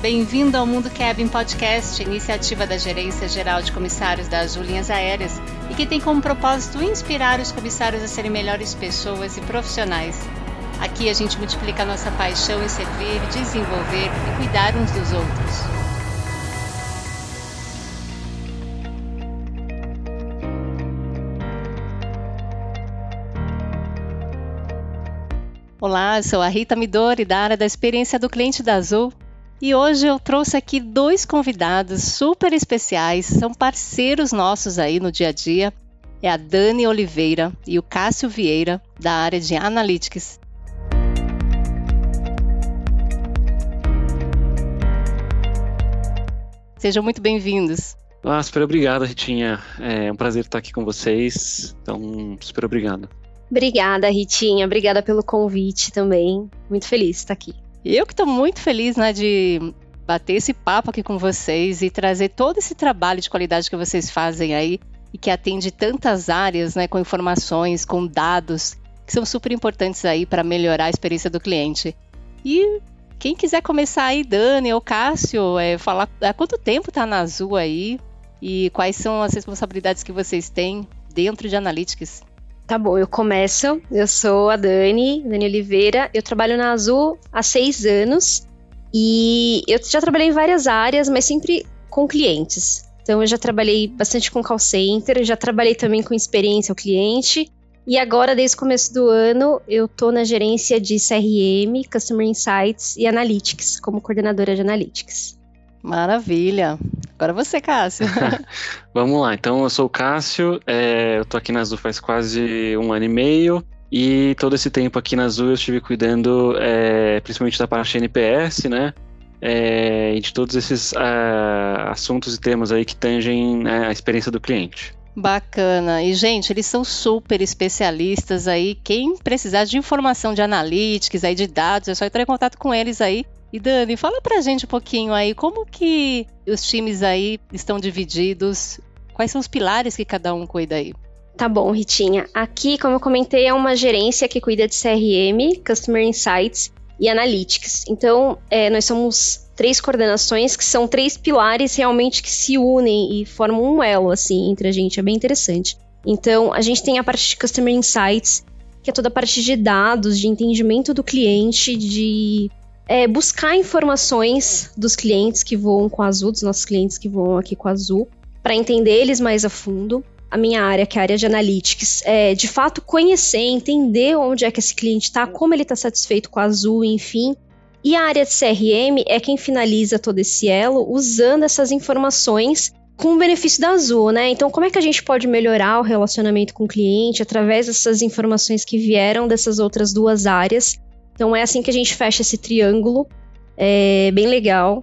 bem-vindo ao Mundo Cabin Podcast, iniciativa da Gerência Geral de Comissários das Linhas Aéreas e que tem como propósito inspirar os comissários a serem melhores pessoas e profissionais. Aqui a gente multiplica a nossa paixão em servir, desenvolver e cuidar uns dos outros. Olá, sou a Rita Midori, da área da experiência do cliente da Azul. E hoje eu trouxe aqui dois convidados super especiais, são parceiros nossos aí no dia a dia. É a Dani Oliveira e o Cássio Vieira, da área de Analytics. Sejam muito bem-vindos. Ah, super obrigado, Ritinha. É um prazer estar aqui com vocês. Então, super obrigado. Obrigada, Ritinha. Obrigada pelo convite também. Muito feliz de estar aqui. Eu que estou muito feliz né, de bater esse papo aqui com vocês e trazer todo esse trabalho de qualidade que vocês fazem aí e que atende tantas áreas, né, com informações, com dados, que são super importantes aí para melhorar a experiência do cliente. E quem quiser começar aí, Dani ou Cássio, é, falar há quanto tempo está na Azul aí e quais são as responsabilidades que vocês têm dentro de Analytics. Tá bom, eu começo. Eu sou a Dani, Dani Oliveira. Eu trabalho na Azul há seis anos e eu já trabalhei em várias áreas, mas sempre com clientes. Então, eu já trabalhei bastante com call center, já trabalhei também com experiência ao cliente. E agora, desde o começo do ano, eu tô na gerência de CRM, Customer Insights e Analytics, como coordenadora de Analytics. Maravilha. Agora você, Cássio. Vamos lá. Então, eu sou o Cássio, é, eu tô aqui na Azul faz quase um ano e meio. E todo esse tempo aqui na Azul eu estive cuidando é, principalmente da parte NPS, né? É, e de todos esses uh, assuntos e temas aí que tangem né, a experiência do cliente. Bacana. E, gente, eles são super especialistas aí. Quem precisar de informação de analytics, aí, de dados, é só entrar em contato com eles aí e Dani, fala pra gente um pouquinho aí, como que os times aí estão divididos? Quais são os pilares que cada um cuida aí? Tá bom, Ritinha. Aqui, como eu comentei, é uma gerência que cuida de CRM, Customer Insights e Analytics. Então, é, nós somos três coordenações que são três pilares realmente que se unem e formam um elo, assim, entre a gente. É bem interessante. Então, a gente tem a parte de Customer Insights, que é toda a parte de dados, de entendimento do cliente, de é, buscar informações dos clientes que voam com a Azul, dos nossos clientes que voam aqui com a Azul, para entender eles mais a fundo. A minha área, que é a área de analytics, é de fato conhecer, entender onde é que esse cliente está, como ele está satisfeito com a Azul, enfim. E a área de CRM é quem finaliza todo esse elo usando essas informações com o benefício da Azul, né? Então, como é que a gente pode melhorar o relacionamento com o cliente através dessas informações que vieram dessas outras duas áreas então é assim que a gente fecha esse triângulo. É bem legal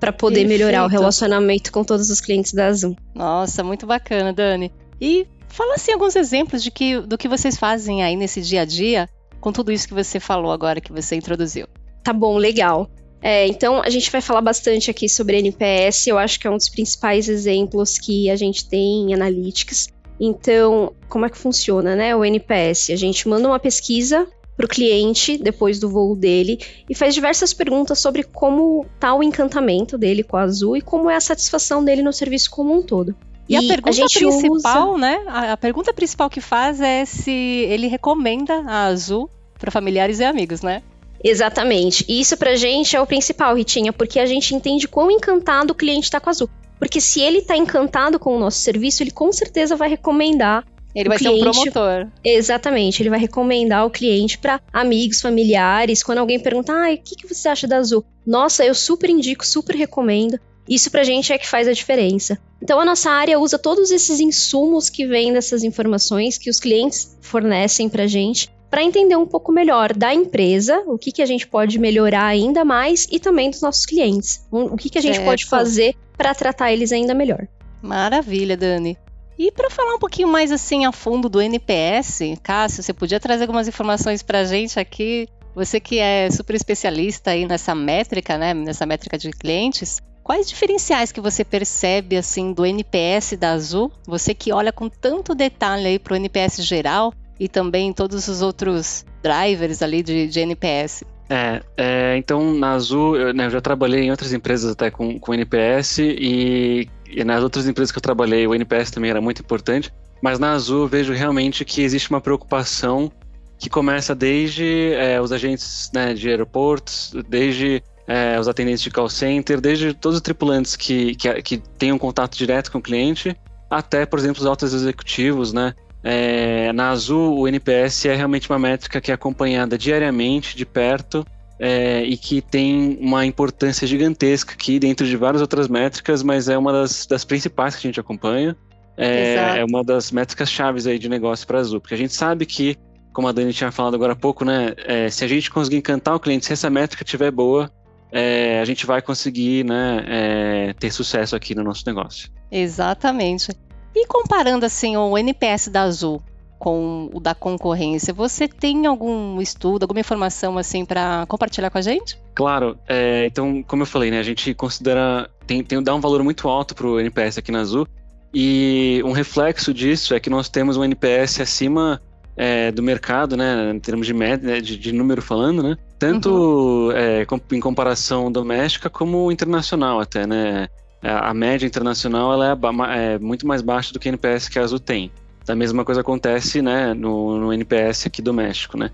para poder Perfeito. melhorar o relacionamento com todos os clientes da Zoom. Nossa, muito bacana, Dani. E fala assim alguns exemplos de que, do que vocês fazem aí nesse dia a dia com tudo isso que você falou agora, que você introduziu. Tá bom, legal. É, então, a gente vai falar bastante aqui sobre NPS, eu acho que é um dos principais exemplos que a gente tem em Analytics. Então, como é que funciona, né, o NPS? A gente manda uma pesquisa para o cliente depois do voo dele e faz diversas perguntas sobre como está o encantamento dele com a Azul e como é a satisfação dele no serviço como um todo. E, e a pergunta a principal, usa... né? A, a pergunta principal que faz é se ele recomenda a Azul para familiares e amigos, né? Exatamente. E isso pra gente é o principal, Ritinha, porque a gente entende quão encantado o cliente está com a Azul. Porque se ele está encantado com o nosso serviço, ele com certeza vai recomendar ele vai cliente, ser um promotor. Exatamente, ele vai recomendar o cliente para amigos, familiares. Quando alguém perguntar, ah, o que, que você acha da Azul? Nossa, eu super indico, super recomendo. Isso pra gente é que faz a diferença. Então a nossa área usa todos esses insumos que vêm dessas informações que os clientes fornecem pra gente para entender um pouco melhor da empresa, o que, que a gente pode melhorar ainda mais e também dos nossos clientes. O que, que a gente certo. pode fazer para tratar eles ainda melhor. Maravilha, Dani. E para falar um pouquinho mais assim a fundo do NPS, Cássio, você podia trazer algumas informações para a gente aqui? Você que é super especialista aí nessa métrica, né, nessa métrica de clientes, quais diferenciais que você percebe assim do NPS da Azul? Você que olha com tanto detalhe aí para o NPS geral e também todos os outros drivers ali de, de NPS. É, é, então na Azul, eu, né, eu, já trabalhei em outras empresas até com, com NPS e, e, nas outras empresas que eu trabalhei o NPS também era muito importante, mas na Azul eu vejo realmente que existe uma preocupação que começa desde é, os agentes né, de aeroportos, desde é, os atendentes de call center, desde todos os tripulantes que, que, que tenham contato direto com o cliente, até, por exemplo, os altos executivos, né? É, na Azul, o NPS é realmente uma métrica que é acompanhada diariamente, de perto, é, e que tem uma importância gigantesca aqui dentro de várias outras métricas, mas é uma das, das principais que a gente acompanha. É, é uma das métricas chaves aí de negócio para a Azul, porque a gente sabe que, como a Dani tinha falado agora há pouco, né, é, se a gente conseguir encantar o cliente, se essa métrica estiver boa, é, a gente vai conseguir né, é, ter sucesso aqui no nosso negócio. Exatamente. E comparando assim o NPS da Azul com o da concorrência, você tem algum estudo, alguma informação assim para compartilhar com a gente? Claro. É, então, como eu falei, né, a gente considera tem, tem dá um valor muito alto para o NPS aqui na Azul e um reflexo disso é que nós temos um NPS acima é, do mercado, né, em termos de, média, né, de, de número falando, né, tanto uhum. é, em comparação doméstica como internacional até, né. A média internacional ela é, é, muito mais baixa do que o NPS que a Azul tem. A mesma coisa acontece né, no, no NPS aqui doméstico, né?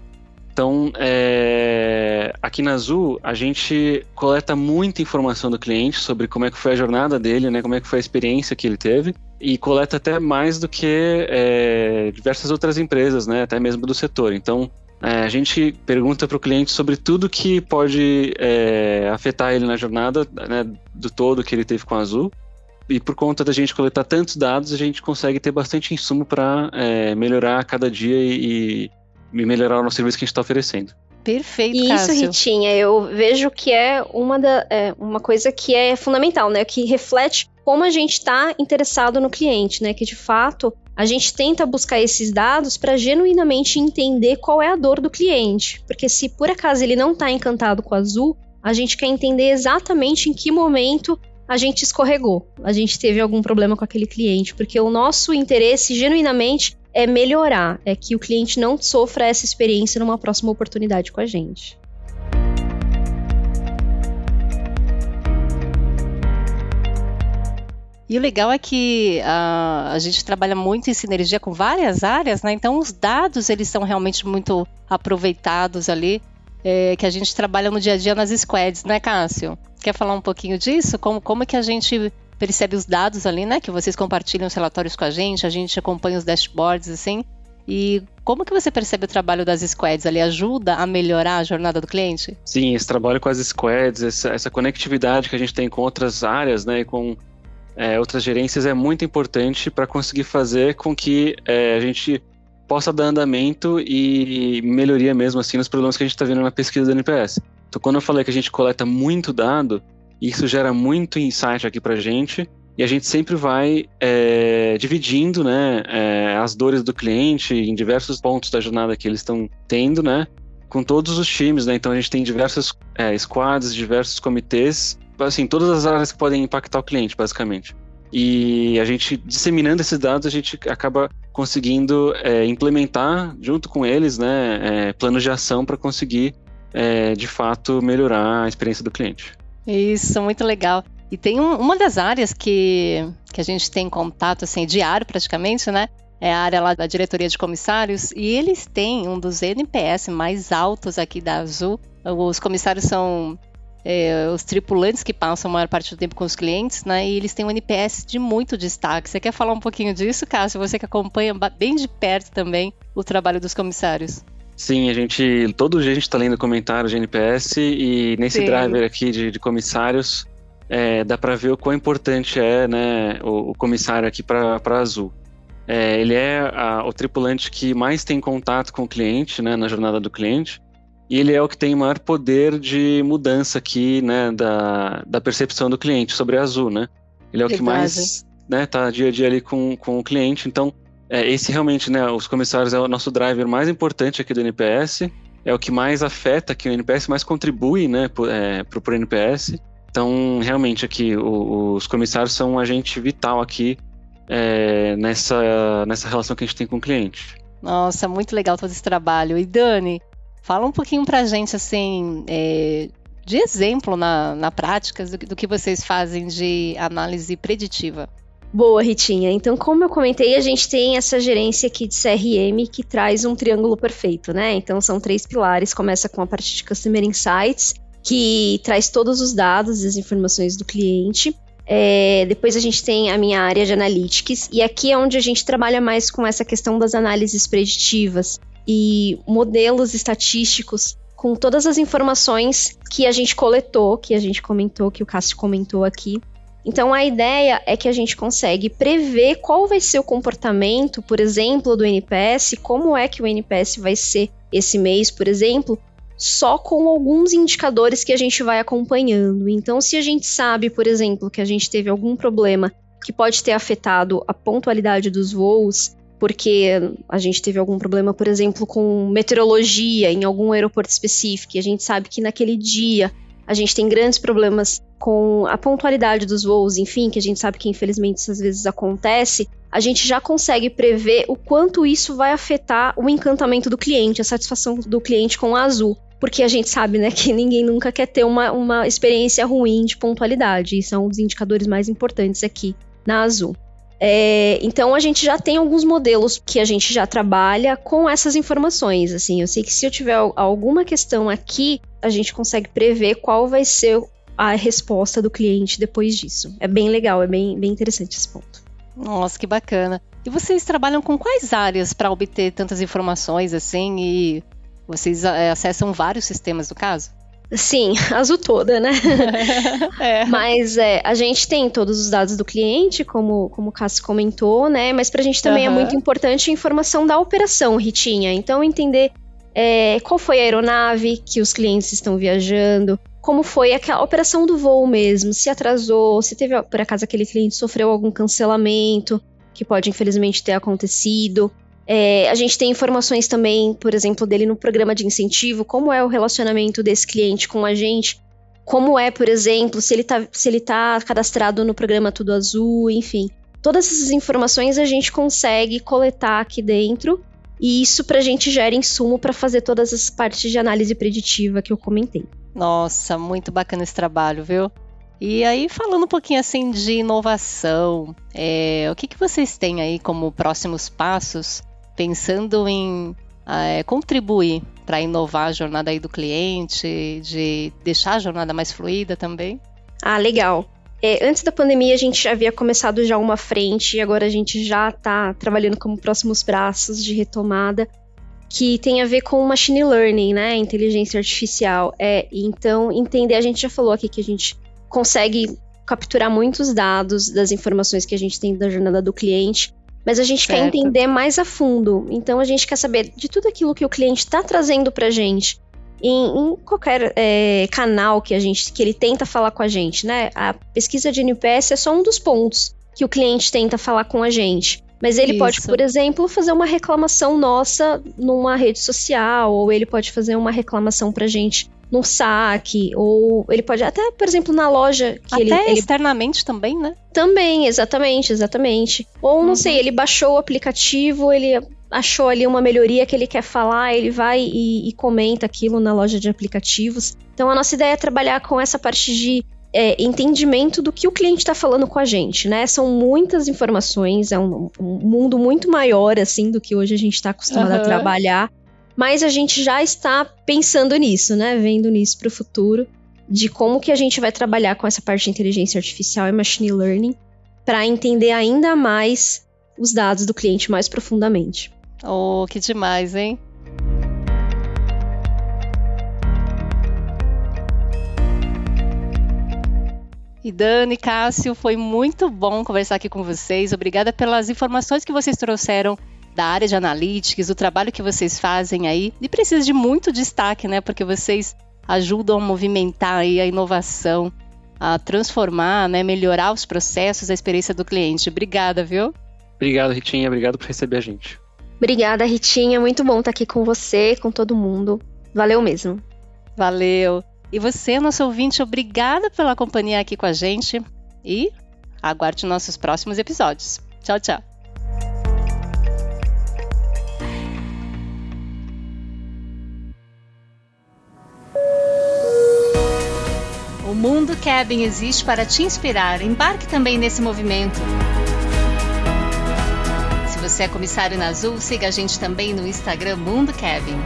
Então, é, aqui na Azul, a gente coleta muita informação do cliente sobre como é que foi a jornada dele, né, como é que foi a experiência que ele teve, e coleta até mais do que é, diversas outras empresas, né, até mesmo do setor. Então, é, a gente pergunta para o cliente sobre tudo que pode é, afetar ele na jornada né, do todo que ele teve com a Azul. E por conta da gente coletar tantos dados, a gente consegue ter bastante insumo para é, melhorar a cada dia e, e, melhorar o nosso serviço que a gente está oferecendo. Perfeito, Isso, Cássio. Ritinha, eu vejo que é uma, da, é uma coisa que é fundamental, né? Que reflete como a gente está interessado no cliente, né? Que de fato a gente tenta buscar esses dados para genuinamente entender qual é a dor do cliente. Porque se por acaso ele não está encantado com o azul, a gente quer entender exatamente em que momento a gente escorregou, a gente teve algum problema com aquele cliente, porque o nosso interesse genuinamente é melhorar, é que o cliente não sofra essa experiência numa próxima oportunidade com a gente. E o legal é que uh, a gente trabalha muito em sinergia com várias áreas, né? Então os dados eles são realmente muito aproveitados ali, é, que a gente trabalha no dia a dia nas squads, né, Cássio? Quer falar um pouquinho disso? Como, como é que a gente percebe os dados ali, né? Que vocês compartilham os relatórios com a gente, a gente acompanha os dashboards, assim. E como que você percebe o trabalho das squads ali? Ajuda a melhorar a jornada do cliente? Sim, esse trabalho com as squads, essa, essa conectividade que a gente tem com outras áreas, né? E com é, outras gerências é muito importante para conseguir fazer com que é, a gente possa dar andamento e melhoria mesmo assim nos problemas que a gente está vendo na pesquisa do NPS. Então, quando eu falei que a gente coleta muito dado, isso gera muito insight aqui para gente e a gente sempre vai é, dividindo né, é, as dores do cliente em diversos pontos da jornada que eles estão tendo, né? Com todos os times, né? Então a gente tem diversos é, squads, diversos comitês assim, todas as áreas que podem impactar o cliente, basicamente. E a gente, disseminando esses dados, a gente acaba conseguindo é, implementar, junto com eles, né, é, planos de ação para conseguir, é, de fato, melhorar a experiência do cliente. Isso, muito legal. E tem um, uma das áreas que, que a gente tem contato assim, diário praticamente, né? É a área lá da diretoria de comissários, e eles têm um dos NPS mais altos aqui da Azul. Os comissários são é, os tripulantes que passam a maior parte do tempo com os clientes, né? E eles têm um NPS de muito destaque. Você quer falar um pouquinho disso, Cássio? Você que acompanha bem de perto também o trabalho dos comissários. Sim, a gente. Todo dia a gente está lendo comentários de NPS e nesse Sim. driver aqui de, de comissários é, dá para ver o quão importante é né, o, o comissário aqui para a Azul. É, ele é a, o tripulante que mais tem contato com o cliente, né, na jornada do cliente. E ele é o que tem maior poder de mudança aqui, né, da, da percepção do cliente sobre a Azul, né? Ele é Verdade. o que mais, né, tá dia a dia ali com, com o cliente. Então, é, esse realmente, né, os comissários é o nosso driver mais importante aqui do NPS, é o que mais afeta aqui o NPS, mais contribui, né, pro, é, pro, pro NPS. Então, realmente aqui, o, os comissários são um agente vital aqui é, nessa, nessa relação que a gente tem com o cliente. Nossa, muito legal todo esse trabalho. E Dani, Fala um pouquinho para a gente, assim, é, de exemplo na, na prática do, do que vocês fazem de análise preditiva. Boa, Ritinha. Então, como eu comentei, a gente tem essa gerência aqui de CRM que traz um triângulo perfeito, né? Então, são três pilares. Começa com a parte de Customer Insights, que traz todos os dados e as informações do cliente. É, depois a gente tem a minha área de Analytics, e aqui é onde a gente trabalha mais com essa questão das análises preditivas e modelos estatísticos com todas as informações que a gente coletou, que a gente comentou, que o Cássio comentou aqui. Então a ideia é que a gente consegue prever qual vai ser o comportamento, por exemplo, do NPS, como é que o NPS vai ser esse mês, por exemplo, só com alguns indicadores que a gente vai acompanhando. Então, se a gente sabe, por exemplo, que a gente teve algum problema que pode ter afetado a pontualidade dos voos, porque a gente teve algum problema, por exemplo, com meteorologia em algum aeroporto específico, e a gente sabe que naquele dia a gente tem grandes problemas com a pontualidade dos voos, enfim, que a gente sabe que infelizmente isso às vezes acontece, a gente já consegue prever o quanto isso vai afetar o encantamento do cliente, a satisfação do cliente com a Azul porque a gente sabe, né, que ninguém nunca quer ter uma, uma experiência ruim de pontualidade, e são os indicadores mais importantes aqui na Azul. É, então a gente já tem alguns modelos que a gente já trabalha com essas informações. Assim, eu sei que se eu tiver alguma questão aqui, a gente consegue prever qual vai ser a resposta do cliente depois disso. É bem legal, é bem, bem interessante esse ponto. Nossa, que bacana. E vocês trabalham com quais áreas para obter tantas informações assim e vocês é, acessam vários sistemas, no caso? Sim, azul toda, né? é. Mas é, a gente tem todos os dados do cliente, como, como o Cássio comentou, né? Mas para a gente também uhum. é muito importante a informação da operação, Ritinha. Então, entender é, qual foi a aeronave que os clientes estão viajando, como foi a operação do voo mesmo, se atrasou, se teve, por acaso, aquele cliente sofreu algum cancelamento, que pode infelizmente ter acontecido. É, a gente tem informações também, por exemplo, dele no programa de incentivo, como é o relacionamento desse cliente com a gente, como é, por exemplo, se ele está se ele tá cadastrado no programa Tudo Azul, enfim. Todas essas informações a gente consegue coletar aqui dentro e isso para a gente gera insumo para fazer todas as partes de análise preditiva que eu comentei. Nossa, muito bacana esse trabalho, viu? E aí, falando um pouquinho assim de inovação, é, o que, que vocês têm aí como próximos passos pensando em é, contribuir para inovar a jornada aí do cliente, de deixar a jornada mais fluida também? Ah, legal. É, antes da pandemia, a gente já havia começado já uma frente e agora a gente já está trabalhando como próximos braços de retomada, que tem a ver com machine learning, né? Inteligência artificial. É, então, entender, a gente já falou aqui que a gente consegue capturar muitos dados das informações que a gente tem da jornada do cliente mas a gente certo. quer entender mais a fundo. Então a gente quer saber de tudo aquilo que o cliente está trazendo para a gente. Em, em qualquer é, canal que a gente que ele tenta falar com a gente, né? A pesquisa de NPS é só um dos pontos que o cliente tenta falar com a gente. Mas ele Isso. pode, por exemplo, fazer uma reclamação nossa numa rede social, ou ele pode fazer uma reclamação pra gente num saque, ou ele pode até, por exemplo, na loja que até ele, ele... externamente também, né? Também, exatamente, exatamente. Ou não uhum. sei, ele baixou o aplicativo, ele achou ali uma melhoria que ele quer falar, ele vai e, e comenta aquilo na loja de aplicativos. Então a nossa ideia é trabalhar com essa parte de é, entendimento do que o cliente está falando com a gente, né? São muitas informações, é um, um, mundo muito maior assim do que hoje a gente está acostumado uhum. a trabalhar mas a gente já está pensando nisso, né? Vendo nisso para o futuro, de como que a gente vai trabalhar com essa parte de inteligência artificial e machine learning para entender ainda mais os dados do cliente mais profundamente. Oh, que demais, hein? E Dani, Cássio, foi muito bom conversar aqui com vocês. Obrigada pelas informações que vocês trouxeram da área de analytics, o trabalho que vocês fazem aí, e precisa de muito destaque, né? Porque vocês ajudam a movimentar aí a inovação, a transformar, né, melhorar os processos, a experiência do cliente. Obrigada, viu? Obrigado, Ritinha. Obrigado por receber a gente. Obrigada, Ritinha. Muito bom estar aqui com você, com todo mundo. Valeu mesmo. Valeu. E você, nosso ouvinte, obrigada pela companhia aqui com a gente e aguarde nossos próximos episódios. Tchau, tchau. O Mundo Cabin existe para te inspirar. Embarque também nesse movimento. Se você é comissário na Azul, siga a gente também no Instagram Mundo Cabin.